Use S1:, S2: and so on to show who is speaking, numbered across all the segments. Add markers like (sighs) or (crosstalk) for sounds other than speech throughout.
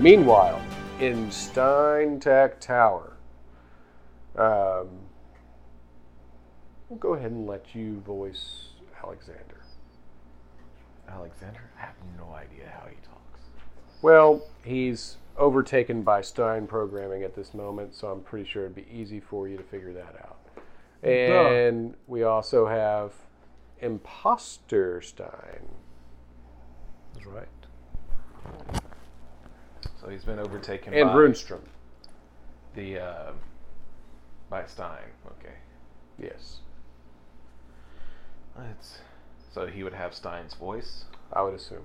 S1: Meanwhile, in Steintech Tower, um, we'll go ahead and let you voice Alexander.
S2: Alexander? I have no idea how he talks.
S1: Well, he's overtaken by Stein programming at this moment, so I'm pretty sure it'd be easy for you to figure that out. And we also have Imposter Stein.
S3: That's right.
S2: So he's been overtaken
S1: And
S2: by
S1: Runestrom.
S2: the uh, by Stein. Okay.
S1: Yes,
S2: Let's, so he would have Stein's voice.
S1: I would assume.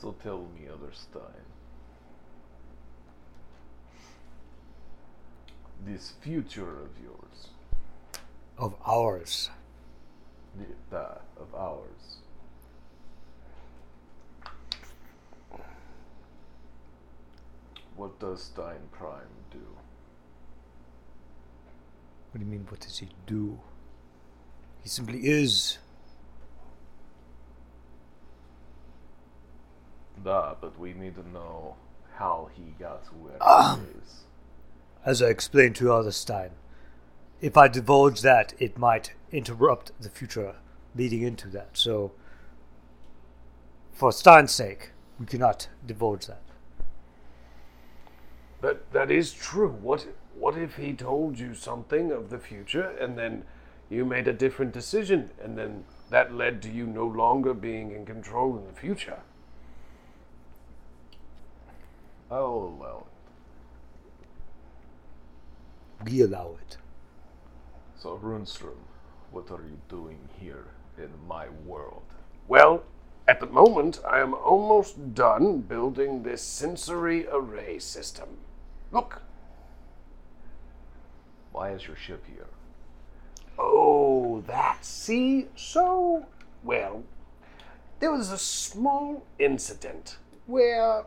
S2: So tell me, other Stein. This future of yours,
S3: Of ours.
S2: The, that of ours. What does Stein Prime do?
S3: What do you mean, what does he do? He simply is.
S2: Da, but we need to know how he got to where (coughs) he is.
S3: As I explained to Other Stein, if I divulge that, it might interrupt the future leading into that. So, for Stein's sake, we cannot divulge that.
S1: That that is true. What what if he told you something of the future and then you made a different decision and then that led to you no longer being in control in the future?
S2: Oh well.
S3: We allow it.
S2: So Runestrom, what are you doing here in my world?
S1: Well, at the moment I am almost done building this sensory array system. Look.
S2: Why is your ship here?
S1: Oh, that. See? So, well, there was a small incident where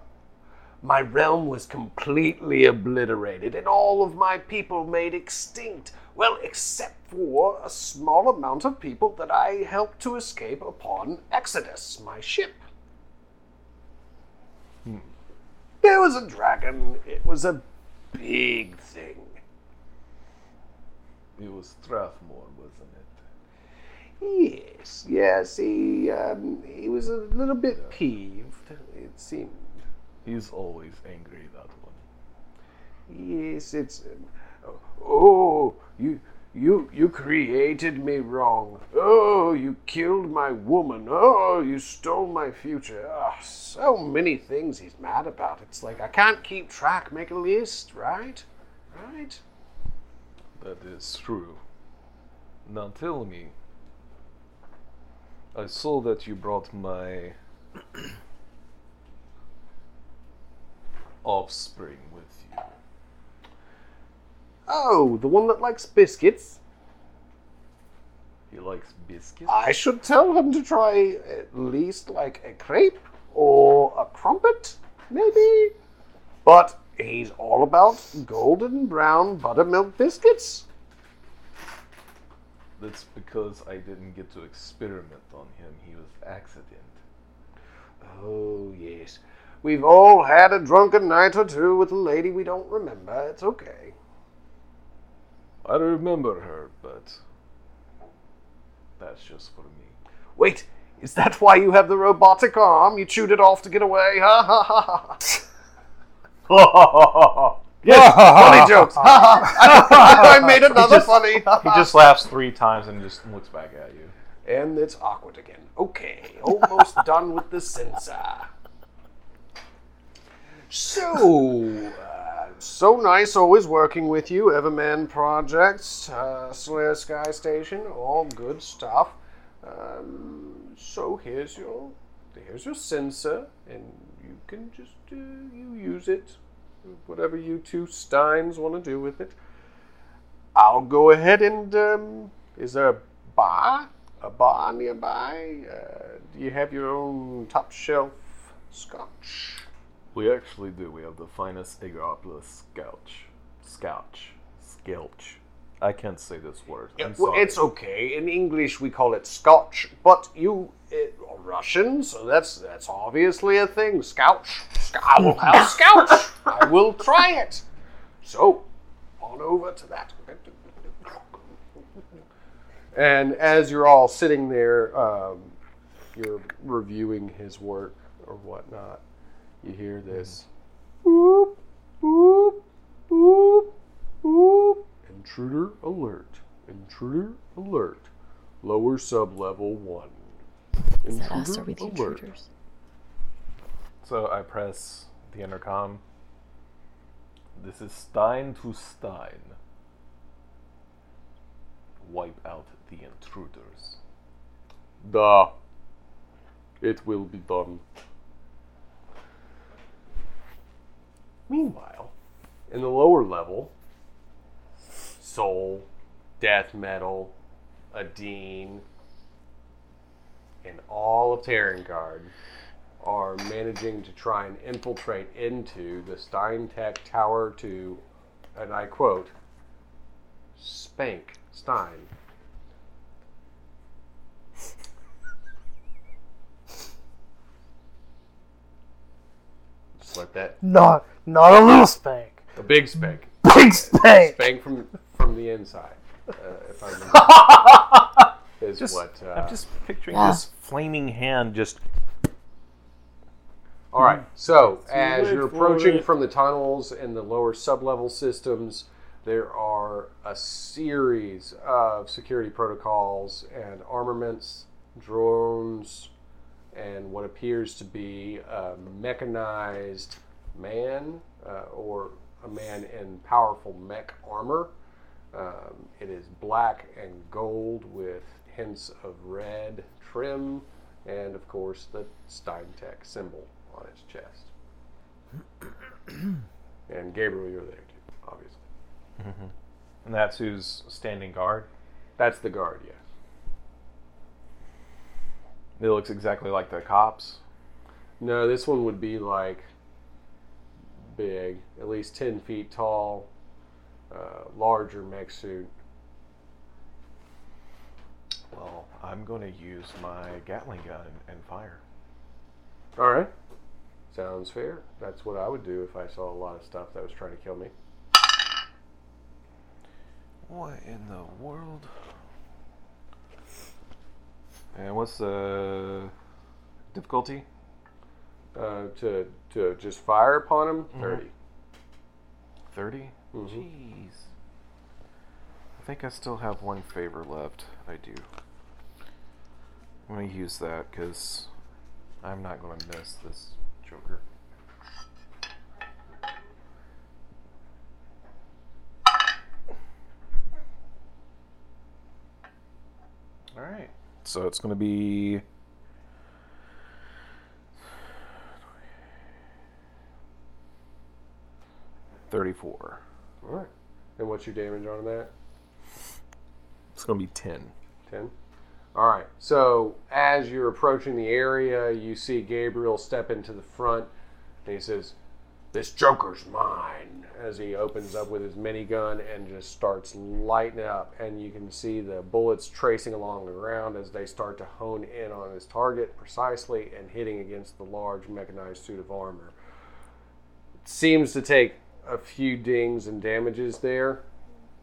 S1: my realm was completely obliterated and all of my people made extinct. Well, except for a small amount of people that I helped to escape upon Exodus, my ship. There was a dragon. It was a big thing.
S2: It was Strathmore, wasn't it?
S1: Yes, yes, he um, he was a little bit peeved. It seemed.
S2: He's always angry, that one.
S1: Yes, it's. Um, oh, you you you created me wrong. Oh, you killed my woman. Oh, you stole my future. Ah, so many things he's mad about. It's like I can't keep track. Make a list, right? Right.
S2: That is true. Now tell me. I saw that you brought my (coughs) offspring with you.
S1: Oh, the one that likes biscuits.
S2: He likes biscuits.
S1: I should tell him to try at least like a crepe or a crumpet, maybe. But he's all about golden brown buttermilk biscuits.
S2: That's because I didn't get to experiment on him. He was accident.
S1: Oh, yes. We've all had a drunken night or two with a lady we don't remember. It's okay.
S2: I remember her, but that's just for me.
S1: Wait, is that why you have the robotic arm? You chewed it off to get away? Ha ha ha ha. (laughs) Yes, (laughs) funny jokes. (laughs) I made another
S4: just-
S1: funny.
S4: He just laughs three times and just looks back at you.
S1: And it's awkward again. Okay, almost done with the sensor. So, uh, so nice always working with you. Everman Projects, uh, Slayer Sky Station, all good stuff. Um, so here's your here's your sensor, and you can just uh, you use it, whatever you two Steins want to do with it. I'll go ahead and um, is there a bar? A bar nearby? Uh, do you have your own top shelf scotch?
S2: We actually do. We have the finest Agropolis Scotch. Scotch. Skelch. I can't say this word. I'm
S1: Well,
S2: sorry.
S1: it's okay. In English, we call it Scotch, but you it, Russian, so that's that's obviously a thing. Scouch. Sc- I will have Scouch. I will try it. So, on over to that. And as you're all sitting there, um, you're reviewing his work or whatnot. You hear this. Boop, boop, boop, boop. Intruder alert. Intruder alert. Lower sub level one.
S5: Is that us? Are we the
S1: alert.
S5: intruders?
S2: So I press the intercom. This is Stein to Stein. Wipe out the intruders.
S1: Da. It will be done. Meanwhile, in the lower level, Soul, Death Metal, Adine, and all of Terrangard are managing to try and infiltrate into the Steintech Tower to, and I quote, spank Stein. Just let that
S6: Not, not a little spank.
S1: a big spank,
S6: Big spank.
S1: spank from from the inside. Uh, if I remember, (laughs) is
S4: Just,
S1: what. Uh,
S4: I'm just picturing
S5: Yeah.
S4: this flaming hand just.
S1: All right. So as you're approaching from the tunnels and the lower sublevel systems, there are a series of security protocols and armaments, drones, and what appears to be a mechanized man uh, or a man in powerful mech armor. Um, it is black and gold with hints of red trim, and of course the Steintech symbol on its chest. (coughs) and Gabriel, you're there too, obviously.
S4: And that's who's standing guard.
S1: That's the guard, yes.
S4: It looks exactly like the cops.
S1: No, this one would be like big, at least 10 feet tall, uh, larger mech suit.
S2: Well, I'm going to use my Gatling gun and fire.
S1: All right. Sounds fair. That's what I would do if I saw a lot of stuff that was trying to kill me.
S2: What in the world? And what's the difficulty?
S1: Uh, to, to just fire upon him, 30.
S2: 30?
S1: Mhm.
S2: Jeez. I think I still have one favor left. I do. I'm going to use that because I'm not going to miss this Joker. So it's going to be. Thirty-four.
S1: All right. And what's your damage on that?
S2: It's going to be ten.
S1: 10. All right. So as you're approaching the area, you see Gabriel step into the front and he says, This Joker's mine. As he opens up with his minigun and just starts lighting up. And you can see the bullets tracing along the ground as they start to hone in on his target precisely and hitting against the large mechanized suit of armor. It seems to take a few dings and damages there,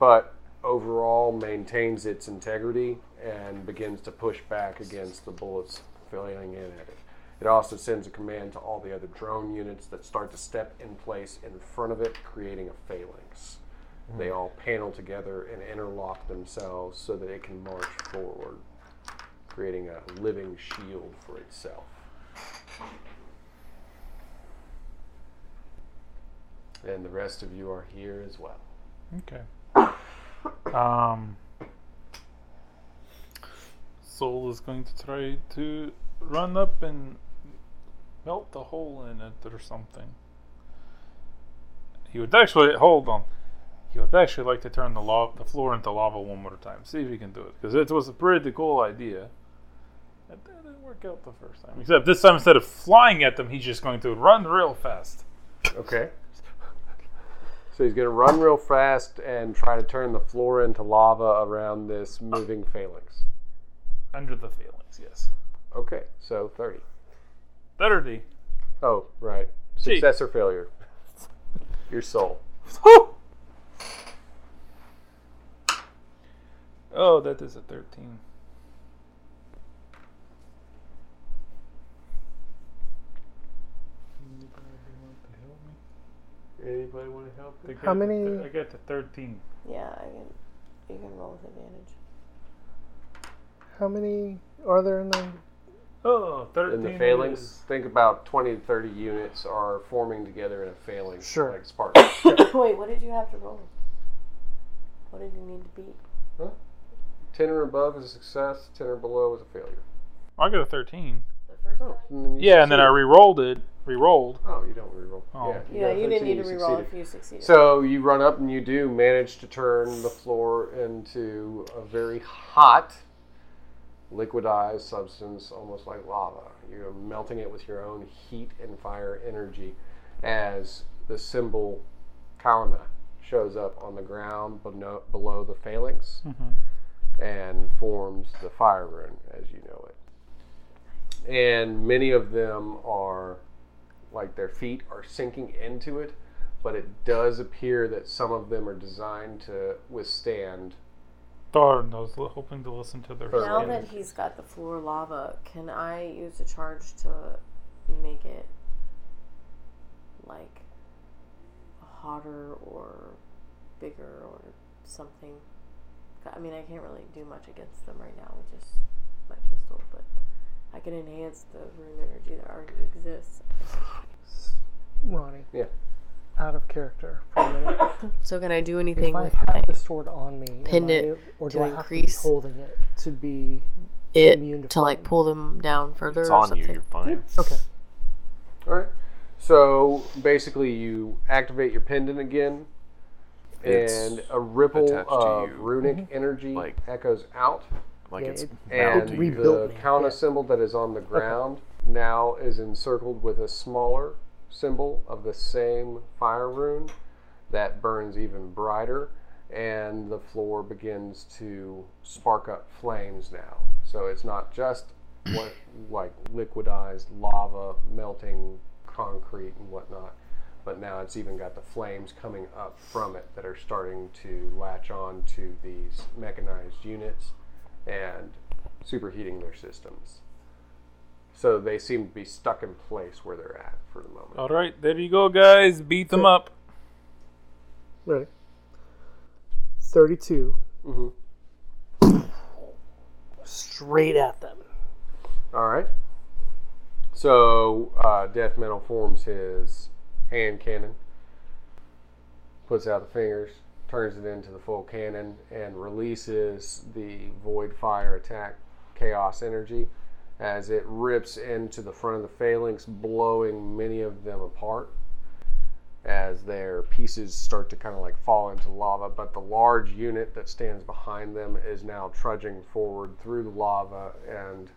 S1: but overall maintains its integrity and begins to push back against the bullets filling in at it. It also sends a command to all the other drone units that start to step in place in front of it, creating a phalanx. They all panel together and interlock themselves so that it can march forward, creating a living shield for itself. And the rest of you are here as well.
S6: Okay. Um, Soul is going to try to run up and melt the hole in it or something. He would actually hold on. He would actually like to turn the lava, the floor into lava one more time. See if he can do it because it was a pretty cool idea. It didn't work out the first time. Except this time, instead of flying at them, he's just going to run real fast.
S1: Okay. So he's going to run real fast and try to turn the floor into lava around this moving phalanx.
S6: Under the feelings, yes.
S1: Okay, so 30.
S6: 30.
S1: Oh, right.
S6: Gee.
S1: Success or failure? (laughs) Your soul. (laughs)
S6: Oh, that is a 13.
S1: Anybody want to help?
S6: I
S7: How
S6: got to
S7: many-
S6: thir- I got to 13.
S5: Yeah, I can. You can roll with advantage.
S7: How many are there in the?
S6: Oh, 13.
S1: In the
S6: it
S1: phalanx,
S6: is.
S1: think about 20 to 30 units are forming together in a phalanx.
S7: Sure.
S1: Like sparks. (coughs)
S5: Wait, what did you have to roll? What did you need to beat?
S1: 10 or above is a success, 10 or below is a failure.
S6: I got a 13.
S5: The first
S1: Oh, and then you
S6: Yeah, and then I
S1: succeed.
S6: re-rolled it. Re-rolled.
S1: Oh, you don't reroll.
S6: Oh.
S1: Yeah,
S5: Yeah,
S1: got a
S5: you didn't need to
S1: you
S5: re-roll
S1: succeeded.
S5: if you succeeded.
S1: So you run up and you do manage to turn the floor into a very hot, liquidized substance, almost like lava. You're melting it with your own heat and fire energy as the symbol Kauna shows up on the ground below, below the phalanx mm-hmm. and forms the fire rune as you know it. And many of them are like their feet are sinking into it, but it does appear that some of them are designed to withstand.
S6: Darn, I was li- hoping to listen to their
S1: Fair
S5: now
S1: skin.
S5: that he's got the floor lava, can I use a charge to make it like hotter or bigger or something? I mean, I can't really do much against them right now with just my pistol, but I can enhance the rune energy that already exists. (sighs)
S7: Ronnie.
S1: Yeah.
S7: Out of character for a minute. (laughs)
S5: So can I do anything
S7: if I
S5: with my
S7: have the sword on me, am
S5: pinned
S7: I
S5: it
S7: a- or
S5: to
S7: do I have
S5: increase
S7: to be holding it to be
S5: it
S7: immune to
S5: to like pull them down further
S2: It's
S5: or
S2: on
S5: something?
S2: you. You're fine.
S7: Okay.
S1: All right. So basically, you activate your pendant again,
S2: It's
S1: and a ripple
S2: attached to
S1: of
S2: you.
S1: runic mm-hmm. energy
S2: Like-
S1: echoes out.
S2: Like
S7: Yeah,
S2: it's
S7: it-
S2: bound
S1: And
S2: to
S7: it
S2: you.
S7: rebuilt
S1: the
S7: me,
S1: Kauna
S7: yeah.
S1: symbol that is on the ground now is encircled with a smaller symbol of the same fire rune that burns even brighter, and the floor begins to spark up flames now. So it's not just what like liquidized lava melting concrete and whatnot, but now it's even got the flames coming up from it that are starting to latch on to these mechanized units and superheating their systems. So they seem to be stuck in place where they're at for the moment.
S6: All right, there you go, guys. Beat them up.
S7: Ready. Thirty-two.
S1: hmm
S7: Straight at them.
S1: All right. So uh, Death Metal forms his hand cannon, puts out the fingers, turns it into the full cannon, and releases the Void Fire attack chaos energy as it rips into the front of the phalanx, blowing many of them apart as their pieces start to kind of like fall into lava. But the large unit that stands behind them is now trudging forward through the lava and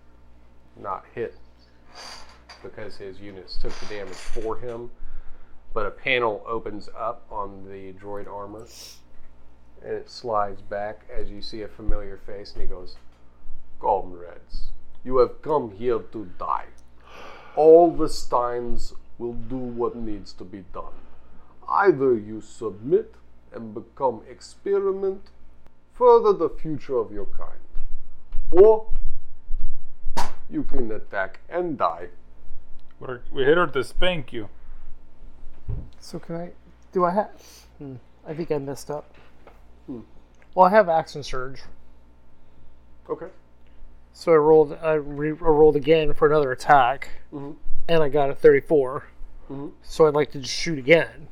S1: not hit because his units took the damage for him. But a panel opens up on the droid armor and it slides back as you see a familiar face and he goes, Comrades, you have come here to die. All the Steins will do what needs to be done. Either you submit and become experiment, further the future of your kind, or you can attack and die.
S6: We're, we're here to spank you.
S7: So can I? Do I have? Hmm, I think I messed up.
S1: Hmm.
S7: Well, I have action surge,
S1: Okay.
S7: So I rolled. I, re- I rolled again for another attack,
S1: Mhm.
S7: and I got a 34.
S1: Mhm.
S7: So I'd like to just shoot again.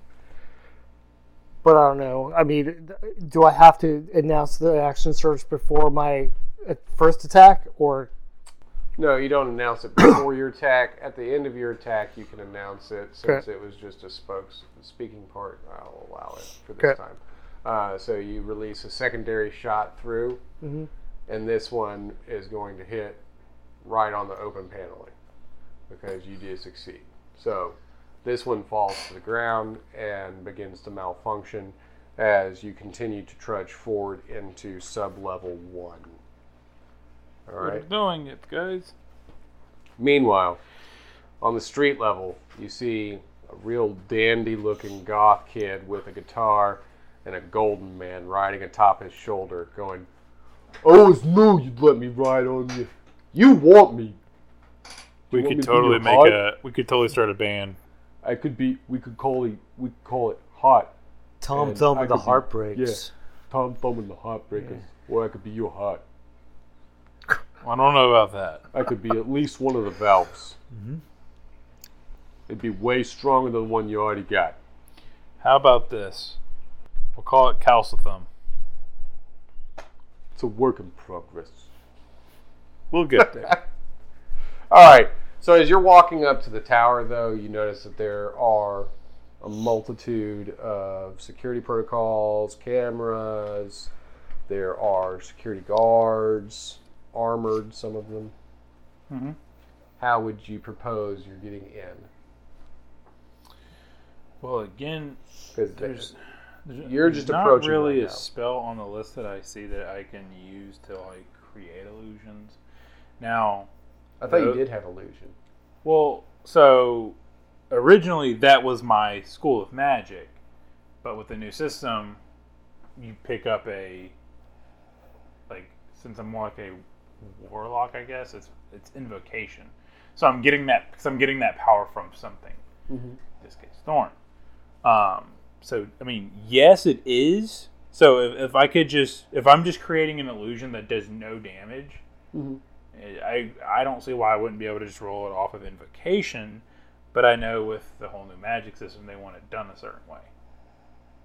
S7: But I don't know. I mean, do I have to announce the action surge before my uh, first attack, or
S1: No, you don't announce it before your attack. At the end of your attack, you can announce it. Since
S7: Okay.
S1: it was just a spokes speaking part, I'll allow it for this
S7: Okay.
S1: time. Uh, so you release a secondary shot through,
S7: Mhm.
S1: And this one is going to hit right on the open paneling because you did succeed. So This one falls to the ground and begins to malfunction as you continue to trudge forward into sub level one. All
S6: We're doing it, guys.
S1: Meanwhile, on the street level, you see a real dandy looking goth kid with a guitar and a golden man riding atop his shoulder, going, Oh, I always knew you'd let me ride on you. You want me.
S6: We
S1: want me
S6: could
S1: to be
S6: totally
S1: your
S6: make
S1: hog?
S6: a. We could totally start a band.
S1: I could be, we could call it, we could call it hot.
S3: Tom
S1: And
S3: Thumb
S1: I
S3: and the
S1: could be-
S3: Heartbreaks.
S1: Tom Thumb and the Heartbreakers. Or I could be your heart. (laughs)
S6: I don't know about that.
S1: I could be at least one of the valves. Mm-hmm. It'd be way stronger than the one you already got.
S6: How about this? We'll call it calcithum.
S1: It's a work in progress.
S6: We'll get there. (laughs)
S1: All right. So as you're walking up to the tower, though, you notice that there are a multitude of security protocols, cameras. There are security guards, armored, some of them.
S6: Mhm.
S1: How would you propose you're getting in?
S6: well, again, there's, there's
S1: You're just approaching.
S6: not
S1: approaching
S6: really
S1: right
S6: a
S1: now.
S6: spell on the list that I see that I can use to like create illusions. Now,
S1: I thought you did have illusion.
S6: Well, so originally that was my school of magic, but with the new system, you pick up a like since I'm more like a warlock, I guess it's it's invocation. So I'm getting that because I'm getting that power from something. In this case, Thorn. Um. So I mean, yes, it is. So if, if I could just if I'm just creating an illusion that does no damage, mm-hmm. I I don't see why I wouldn't be able to just roll it off of invocation, but I know with the whole new magic system they want it done a certain way.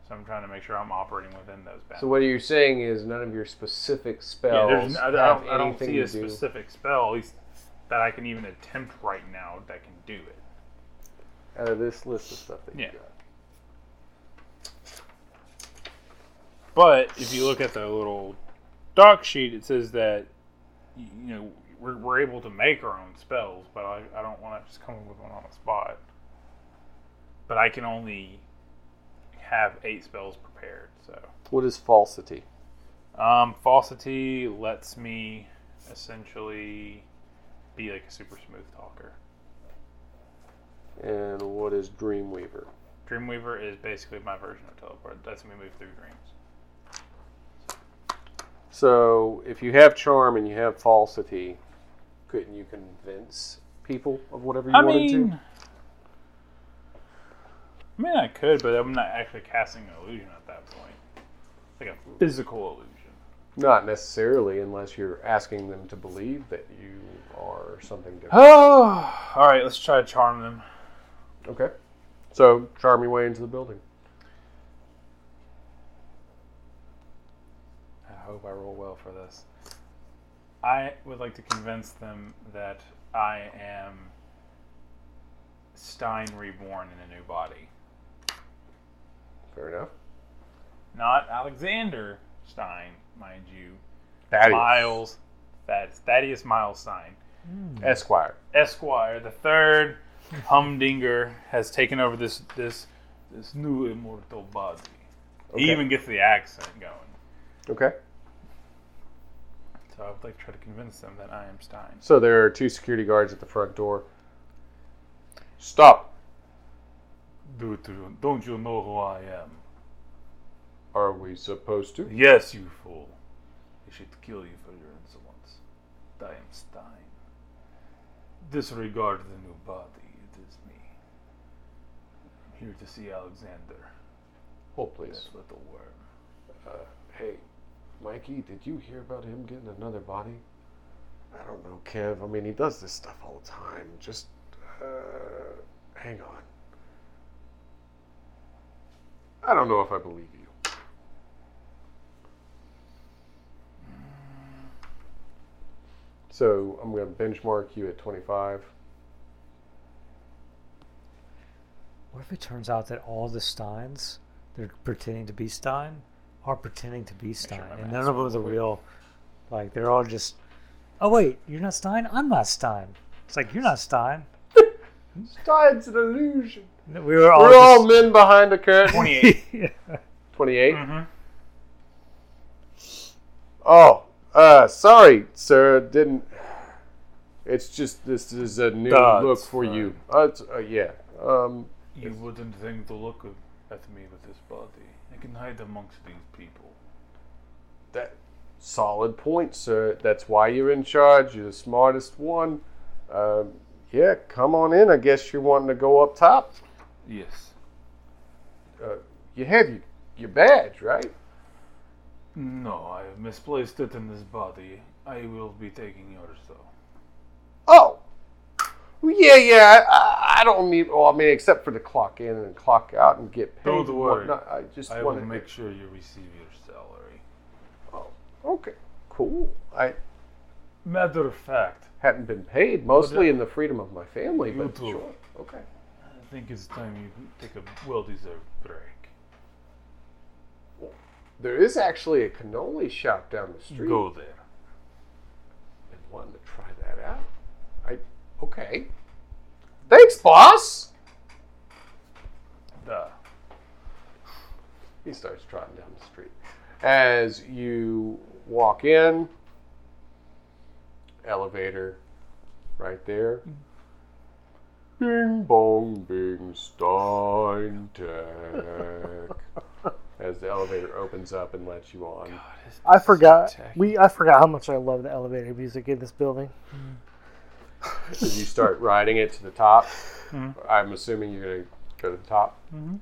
S6: So I'm trying to make sure I'm operating within those bounds.
S1: So what you're saying is none of your specific
S6: yeah,
S1: spells
S6: there's, I, I
S1: have
S6: don't, I don't
S1: anything
S6: see a
S1: do.
S6: specific spell at least that I can even attempt right now that can do it.
S1: out of this list of stuff that you got.
S6: But if you look at the little doc sheet, it says that you know we're, we're able to make our own spells, but I, I don't want to just come up with one on the spot. But I can only have eight spells prepared. So
S1: What is falsity?
S6: um, falsity lets me essentially be like a super smooth talker.
S1: And what is Dreamweaver?
S6: Dreamweaver is basically my version of teleport. Lets me move through dreams.
S1: So if you have charm and you have falsity, couldn't you convince people of whatever you
S6: I
S1: wanted
S6: mean,
S1: to?
S6: I mean, I could, but I'm not actually casting an illusion at that point. Like a physical illusion.
S1: Not necessarily, unless you're asking them to believe that you are something different.
S6: Oh, (sighs) all right. Let's try to charm them.
S1: Okay. So charm your way into the building.
S6: Hope I roll well for this. I would like to convince them that I am Stein reborn in a new body,
S1: Fair enough.
S6: not Alexander Stein, mind you.
S1: Thaddeus.
S6: Miles, that's Thaddeus Miles Stein. Hmm.
S1: Esquire.
S6: Esquire the third Humdinger has taken over this this this new immortal body. He even gets the accent going.
S1: Okay.
S6: So I would like to try to convince them that I am Stein.
S1: So there are two security guards at the front door. Stop.
S6: Do, don't you know who I am?
S1: Are we supposed to?
S6: Yes, you fool. I should kill you for your insolence. I am Stein. Disregard the new body. It is me. I'm here to see Alexander.
S1: Hold, please.
S6: That little worm.
S1: Uh, hey, Mikey, did you hear about him getting another body? I don't know, Kev. I mean, he does this stuff all the time. Just, uh, hang on. I don't know if I believe you. So I'm going to benchmark you at 25.
S3: What if it turns out that all the Steins they're pretending to be Stein are pretending to be Stein,
S6: my
S3: and none of them are
S6: quick.
S3: real? Like they're all just, oh wait, you're not Stein. I'm not Stein. It's like you're not Stein. (laughs)
S1: Stein's an illusion.
S3: We were all.
S1: We're all men behind a curtain.
S6: 28. (laughs)
S1: 28?
S6: mm-hmm.
S1: Oh, uh, sorry, sir. Didn't. It's just this is a new
S6: That's
S1: look for you. Uh, uh, yeah. Um,
S6: You wouldn't think the look at me with this body. I can hide amongst these people.
S1: that solid point, sir. That's why you're in charge. You're the smartest one. Um, yeah, come on in. I guess you're wanting to go up top.
S6: Yes.
S1: Uh, you have your, your badge, right?
S6: No, I have misplaced it in this body. I will be taking yours though.
S1: Oh, yeah, yeah. I, I don't need. Well, I mean, except for the clock in and clock out and get paid.
S6: Don't
S1: and
S6: worry.
S1: whatnot. I just
S6: I
S1: want to
S6: make sure you receive your salary.
S1: Oh, okay, cool. I
S6: Matter of fact,
S1: hadn't been paid, mostly uh, in the freedom of my family,
S6: You
S1: but
S6: too.
S1: sure. Okay.
S6: I think it's time you take a well-deserved break.
S1: There is actually a cannoli shop down the street.
S6: Go there.
S1: Been wanting to try that out. I okay. Thanks, boss.
S6: Duh.
S1: He starts trotting down the street. As you walk in, elevator right there. Bing bong bing Stein Tech. (laughs) As the elevator opens up and lets you on.
S7: I forgot
S2: Tacky.
S7: we. I forgot how much I love the elevator music in this building. (laughs)
S1: As you start riding it to the top, hmm. I'm assuming you're gonna go to the top. Mm-hmm.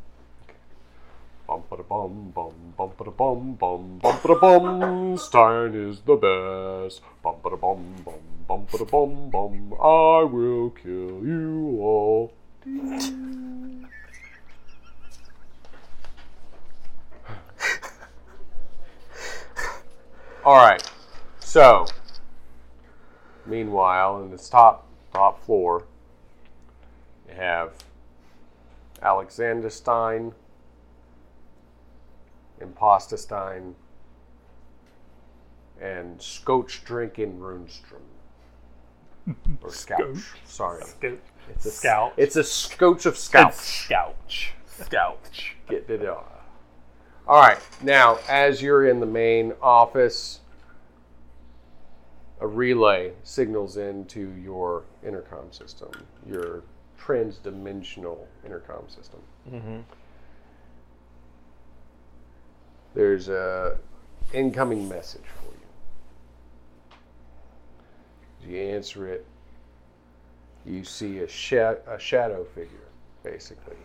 S1: Bum ba bum bum bum ba bum bum bum ba bum. Stein is the best. Bum ba bum bum bum ba bum bum. I will kill you all. All right. So, meanwhile, in this top top floor, you have Alexander Stein, Imposter Stein, and Scotch drinking Runestrom. (laughs) Or Scouch. Sorry. It's a
S6: Scout.
S1: It's a Scotch of Scouch.
S6: Scouch. Scouch.
S1: Get it on. All right. Now, as you're in the main office, a relay signals into your intercom system, your transdimensional intercom system. Mm-hmm. There's a incoming message for you. You answer it. You see a, sha- a shadow figure, basically,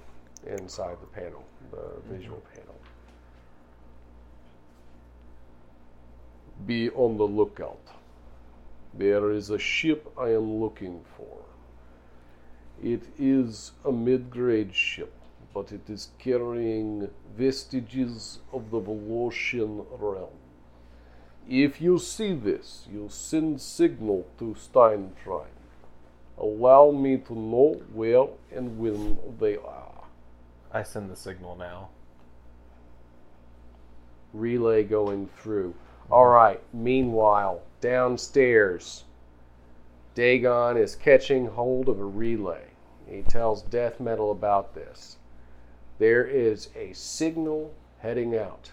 S1: inside the panel, the mm-hmm. visual panel. Be on the lookout. There is a ship I am looking for. It is a mid grade ship, but it is carrying vestiges of the Voloshian realm. If you see this, you send signal to Steintrine. Allow me to know where and when they are.
S2: I send the signal now.
S1: relay going through. All right. Meanwhile, downstairs, Dagon is catching hold of a relay. He tells Death Metal about this. There is a signal heading out.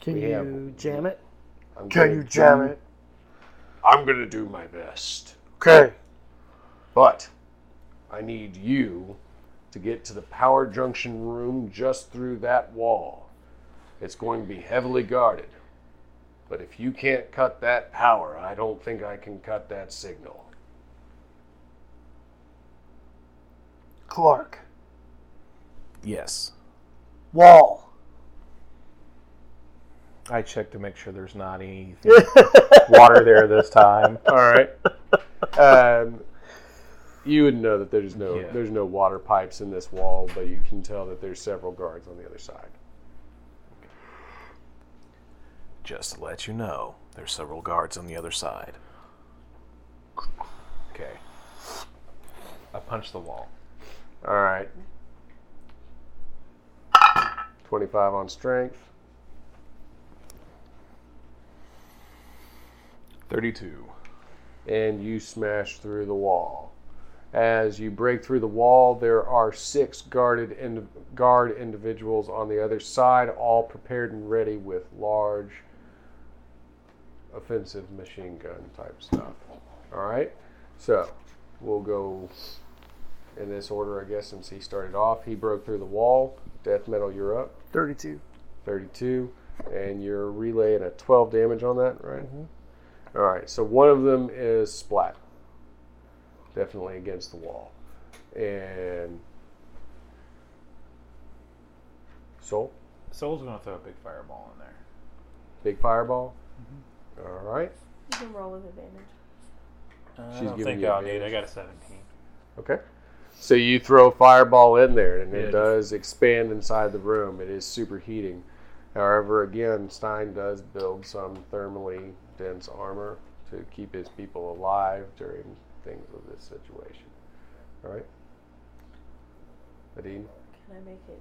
S7: Can
S1: We
S7: you
S1: have-
S7: jam it?
S1: I'm
S7: Can you jam
S1: do-
S7: it?
S1: I'm gonna do my best,
S7: Okay.
S1: but I need you to get to the power junction room just through that wall. It's going to be heavily guarded. But if you can't cut that power, I don't think I can cut that signal.
S7: Clark.
S2: Yes.
S7: Wall.
S2: I check to make sure there's not any (laughs) water there this time. (laughs)
S1: All right. um, you would know that there's no
S2: Yeah.
S1: there's no water pipes in this wall, but you can tell that there's several guards on the other side.
S2: Just to let you know, there's several guards on the other side. Okay. I punch the wall.
S1: All right. 25 on strength.
S2: 32.
S1: and you smash through the wall. As you break through the wall, there are six guarded ind- guard individuals on the other side, all prepared and ready with large offensive machine gun type stuff. All right, so we'll go in this order, I guess, since he started off. He broke through the wall. Death metal, you're up.
S7: 32.
S1: 32, and you're relaying a 12 damage on that, right? Mm-hmm. All right, so one of them is splat. Definitely against the wall. And. Soul,
S6: Soul's gonna throw a big fireball in there.
S1: big fireball. Mm-hmm. All right,
S5: You can roll with advantage.
S6: I
S1: She's
S6: don't
S1: giving
S6: think
S1: you
S6: I'll need. I
S1: advantage.
S6: got a 17.
S1: okay. So you throw a fireball in there, and
S6: Yeah,
S1: it
S6: just-
S1: does expand inside the room. It is superheating. However, again, Stein does build some thermally dense armor to keep his people alive during things of this situation. All right, Nadine.
S5: Can I make it?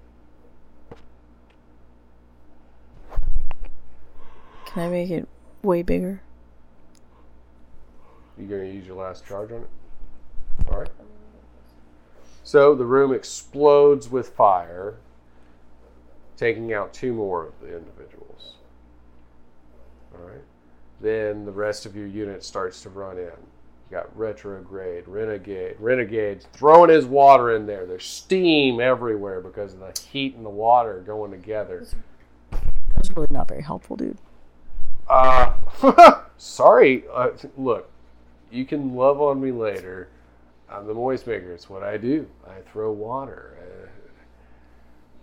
S5: Can I make it way bigger?
S1: You gonna use your last charge on it? All right. So the room explodes with fire, taking out two more of the individuals. All right. Then the rest of your unit starts to run in. You got retrograde, renegade, renegades throwing his water in there. There's steam everywhere because of the heat and the water going together.
S5: That's really not very helpful, dude.
S1: Uh, (laughs) sorry. Uh, look, you can love on me later. I'm the moist maker. It's what I do. I throw water. Uh,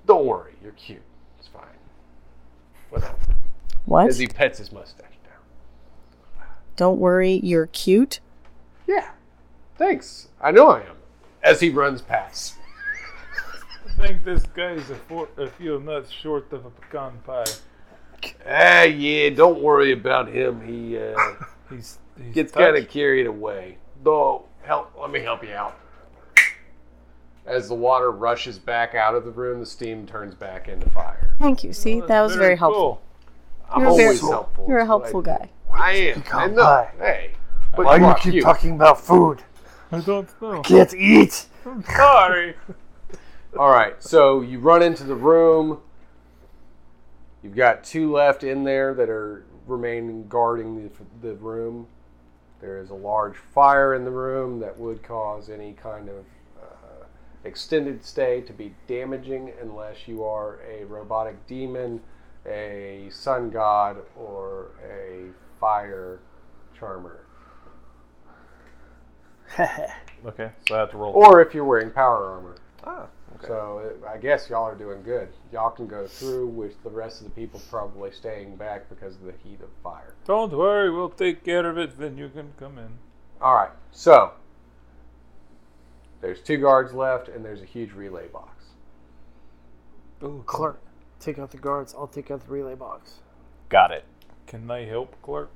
S1: don't worry. You're cute. It's fine. Whatever.
S5: What?
S1: As he pets his mustache down.
S5: Don't worry, you're cute.
S1: Yeah. Thanks. I know I am. As he runs past.
S6: I think this guy's a, four, a few nuts short of a pecan pie.
S1: Ah, yeah. Don't worry about him. He uh, (laughs)
S6: He's, he's
S1: gets kind of carried away. Though, help. Let me help you out. As the water rushes back out of the room, the steam turns back into fire.
S5: Thank you. See, that was
S6: that's
S5: very helpful.
S6: cool.
S1: I'm
S5: You're
S1: always
S5: very-
S1: helpful.
S5: You're a helpful
S1: I,
S5: guy.
S1: I am.
S3: Pecan
S1: I know.
S3: pie.
S1: Hey. But
S3: Why
S1: you
S3: do you
S1: are
S3: keep
S1: cute.
S3: talking about food?
S6: I don't know.
S3: Can't eat.
S6: I'm sorry.
S1: All right. So you run into the room. You've got two left in there that are remaining guarding the, the room. There is a large fire in the room that would cause any kind of uh, extended stay to be damaging unless you are a robotic demon, a sun god, or a fire charmer. (laughs)
S4: Okay, so I have to roll.
S1: Or if you're wearing power armor.
S4: ah, okay.
S1: So it- I guess y'all are doing good. Y'all can go through with the rest of the people probably staying back because of the heat of fire.
S6: Don't worry, we'll take care of it Then you can come in.
S1: All right. So there's two guards left, and there's a huge relay box.
S7: Ooh, Clark, take out the guards. I'll take out the relay box.
S4: Got it.
S6: Can they help, Clark?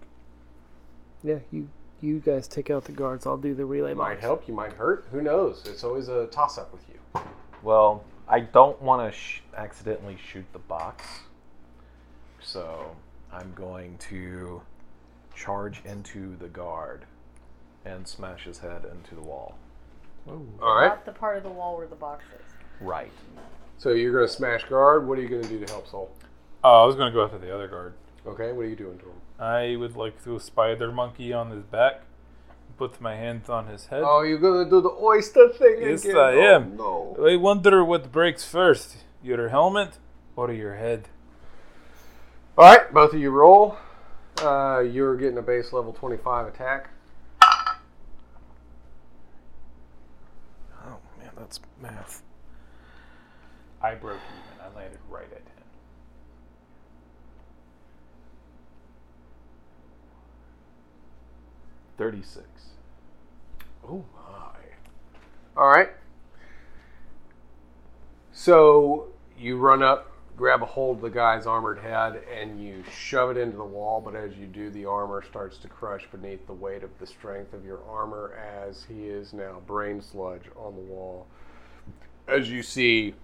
S7: Yeah, you you guys take out the guards. I'll do the relay
S1: You
S7: box.
S1: might help. You might hurt. Who knows? It's always a toss-up with you.
S4: Well, I don't want to sh- accidentally shoot the box, so I'm going to charge into the guard and smash his head into the wall.
S1: All right.
S5: Not the part of the wall where the box is.
S4: Right.
S1: So you're gonna smash guard. What are you gonna do to help Soul?
S6: Oh, uh, I was gonna go after the other guard.
S1: Okay. What are you doing to him?
S6: I would like to spider monkey on his back, put my hands on his head.
S1: Oh, you're gonna do the oyster thing
S6: Yes,
S1: again?
S6: I
S1: Oh,
S6: am.
S1: No.
S6: I wonder what breaks first, your helmet or your head.
S1: All right. Both of you roll. Uh, you're getting a base level 25 attack.
S4: Oh man, that's math.
S6: I broke even. I landed right at him.
S4: Thirty-six.
S1: Oh my. All right. So you run up, grab a hold of the guy's armored head, and you shove it into the wall. But as you do, the armor starts to crush beneath the weight of the strength of your armor as he is now brain sludge on the wall. As you see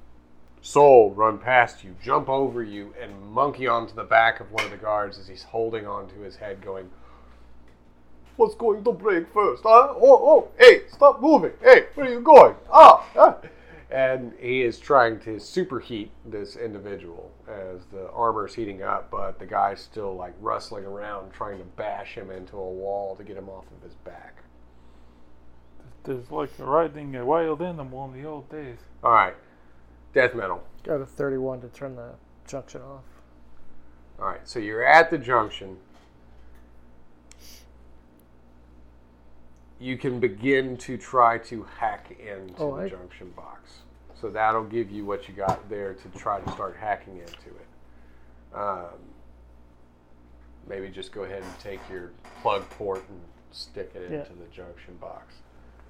S1: Soul run past you, jump over you, and monkey onto the back of one of the guards as he's holding onto his head, going, what's going to break first? Huh? Oh, oh, hey, stop moving. Hey, where are you going? Ah, ah. And he is trying to superheat this individual as the armor is heating up, but the guy's still like rustling around trying to bash him into a wall to get him off of his back.
S6: There's like riding a wild animal in the old days.
S1: All right, death metal.
S7: Got a 31 to turn the junction off.
S1: All right, so you're at the junction. You can begin to try to hack into
S7: Oh,
S1: the
S7: I-
S1: junction box. So that'll give you what you got there to try to start hacking into it. Um, maybe just go ahead and take your plug port and stick it
S7: Yeah.
S1: into the junction box.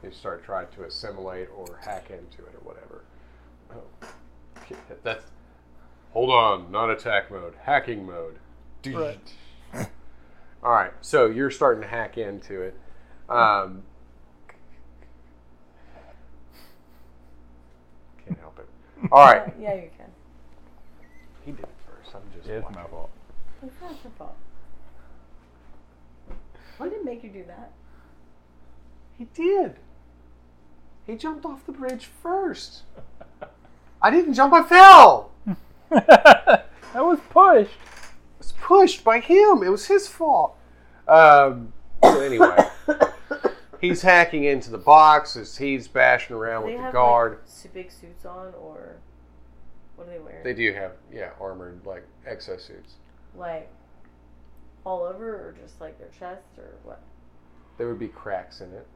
S1: You start trying to assimilate or hack into it or whatever. Oh, that's Hold on, not attack mode, hacking mode.
S7: Right. (laughs)
S1: All right, so you're starting to hack into it. Um, can't help it. All right, (laughs)
S5: Yeah, you can.
S1: he did it first. I'm just.
S6: It's
S1: watching.
S6: my fault.
S5: It's not your fault. Why did make you do that?
S1: He did. He jumped off the bridge first. I didn't jump. I fell. (laughs)
S6: I was pushed.
S1: I was pushed by him. It was his fault. Um, so anyway, (laughs) he's hacking into the box as he's bashing around
S5: Do
S1: with the
S5: have
S1: guard.
S5: like big suits on, or what are they wearing?
S1: They do have, yeah, armored like exosuits.
S5: like all over, or just like their chests, or what?
S1: There would be cracks in it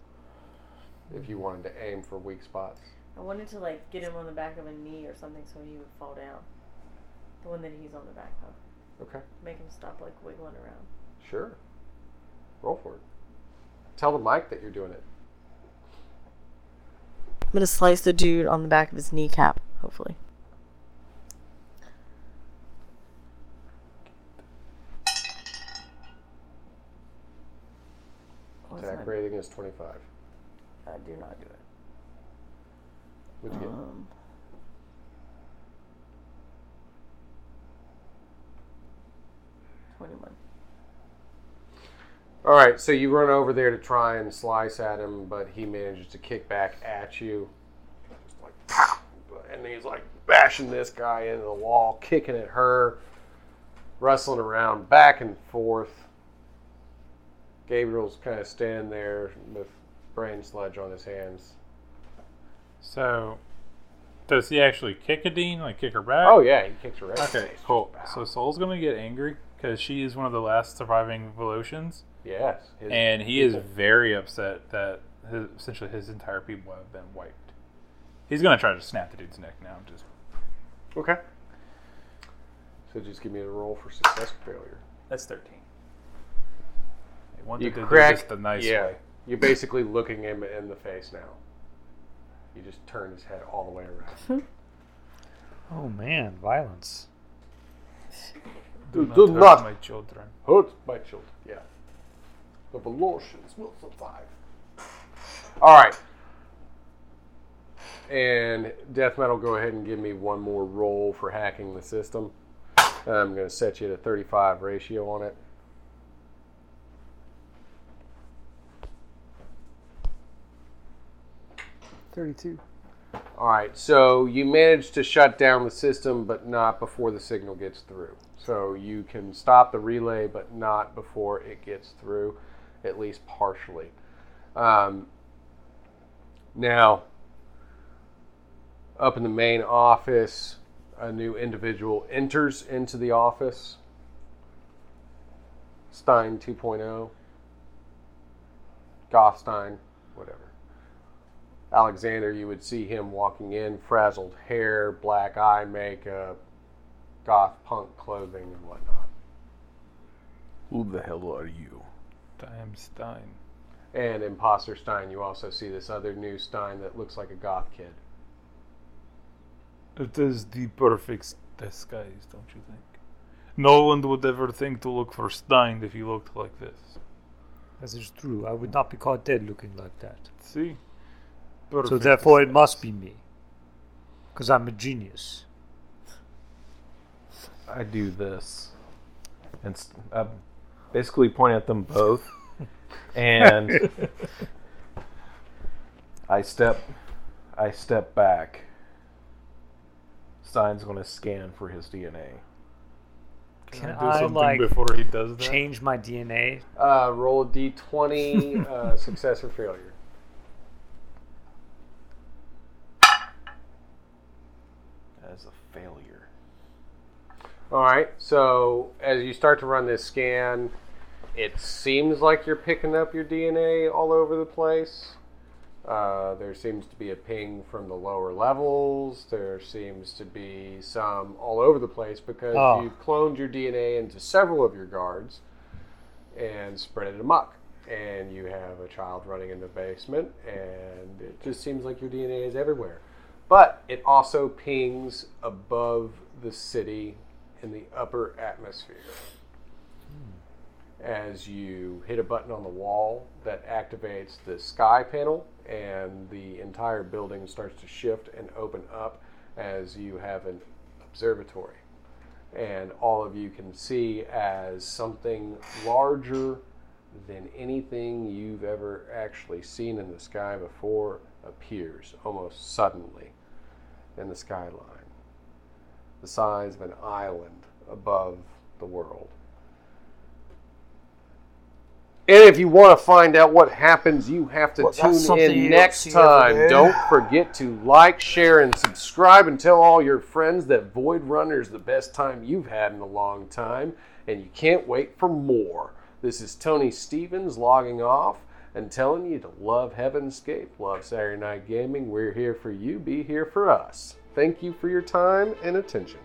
S1: if you wanted to aim for weak spots.
S5: I wanted to like get him on the back of a knee or something so he would fall down. The one that he's on the back of.
S1: Okay,
S5: Make him stop like wiggling around.
S1: sure. Roll for it. Tell the mic that you're doing it.
S5: I'm gonna slice the dude on the back of his kneecap, hopefully. What's
S1: Attack rating is 25.
S5: I do not do it.
S1: What'd you get?
S5: Um, Twenty-one.
S1: All right, so you run over there to try and slice at him, but he manages to kick back at you. Just like, pow! And he's like bashing this guy into the wall, kicking at her, wrestling around back and forth. Gabriel's kind of standing there with brain sludge on his hands.
S6: So, does he actually kick a Dean? Like kick her back?
S1: Oh, yeah, he kicks her right
S6: Okay, cool. So Soul's gonna get angry because she is one of the last surviving Volutions,
S1: yes. his
S6: and he is very upset that his, essentially his entire people have been wiped. He's gonna try to snap the dude's neck now. Just
S1: Okay. So just give me a roll for success or failure.
S6: that's thirteen. He wanted
S1: You
S6: to
S1: crack
S6: do this the nice
S1: yeah.
S6: way.
S1: You're basically looking him in the face now. You just turn his head all the way around. (laughs)
S3: Oh man, violence.
S1: Do,
S6: not
S1: do
S6: hurt
S1: not
S6: my children.
S1: hurt my children. Yeah. The Volosians will survive. All right. And Death Metal, go ahead and give me one more roll for hacking the system. I'm going to set you at a 35 ratio on it.
S7: Thirty-two.
S1: All right, so you managed to shut down the system, but not before the signal gets through. So you can stop the relay, but not before it gets through, at least partially. Um, now, up in the main office, a new individual enters into the office. Stein 2.0. Gothstein, whatever. Alexander, you would see him walking in, frazzled hair, black eye makeup, goth punk clothing, and whatnot.
S4: Who the hell are you?
S6: Damn Stein.
S1: And Imposter Stein, you also see this other new Stein that looks like a goth kid.
S6: It is the perfect disguise, don't you think? No one would ever think to look for Stein if he looked like this.
S3: That is true. I would not be caught dead looking like that.
S6: See?
S3: So
S6: Perfect
S3: therefore, it must be me. Because I'm a genius.
S4: I do this, and st- I'm um, basically point at them both, and (laughs) I step, I step back. Stein's going to scan for his DNA.
S3: Can
S6: do
S3: I
S6: something
S3: like
S6: before he does that?
S3: change my DNA?
S1: Uh, roll a d20, uh, (laughs) success or failure.
S4: As a failure.
S1: All right. So as you start to run this scan, it seems like you're picking up your DNA all over the place. Uh, there seems to be a ping from the lower levels. There seems to be some all over the place because
S3: Oh.
S1: you cloned your DNA into several of your guards and spread it amok. And you have a child running in the basement, and it just seems like your DNA is everywhere. But it also pings above the city in the upper atmosphere. As you hit a button on the wall that activates the sky panel, and the entire building starts to shift and open up as you have an observatory. And all of you can see as something larger than anything you've ever actually seen in the sky before appears almost suddenly in the skyline the size of an island above the world. And if you want to find out what happens, you have to
S3: Well,
S1: tune in
S3: don't
S1: next time. Don't forget to like, share, and subscribe, and tell all your friends that Void Runner is the best time you've had in a long time, and you can't wait for more. This is Tony Stevens logging off and telling you to love Heavenscape, love Saturday Night Gaming. We're here for you, be here for us. Thank you for your time and attention.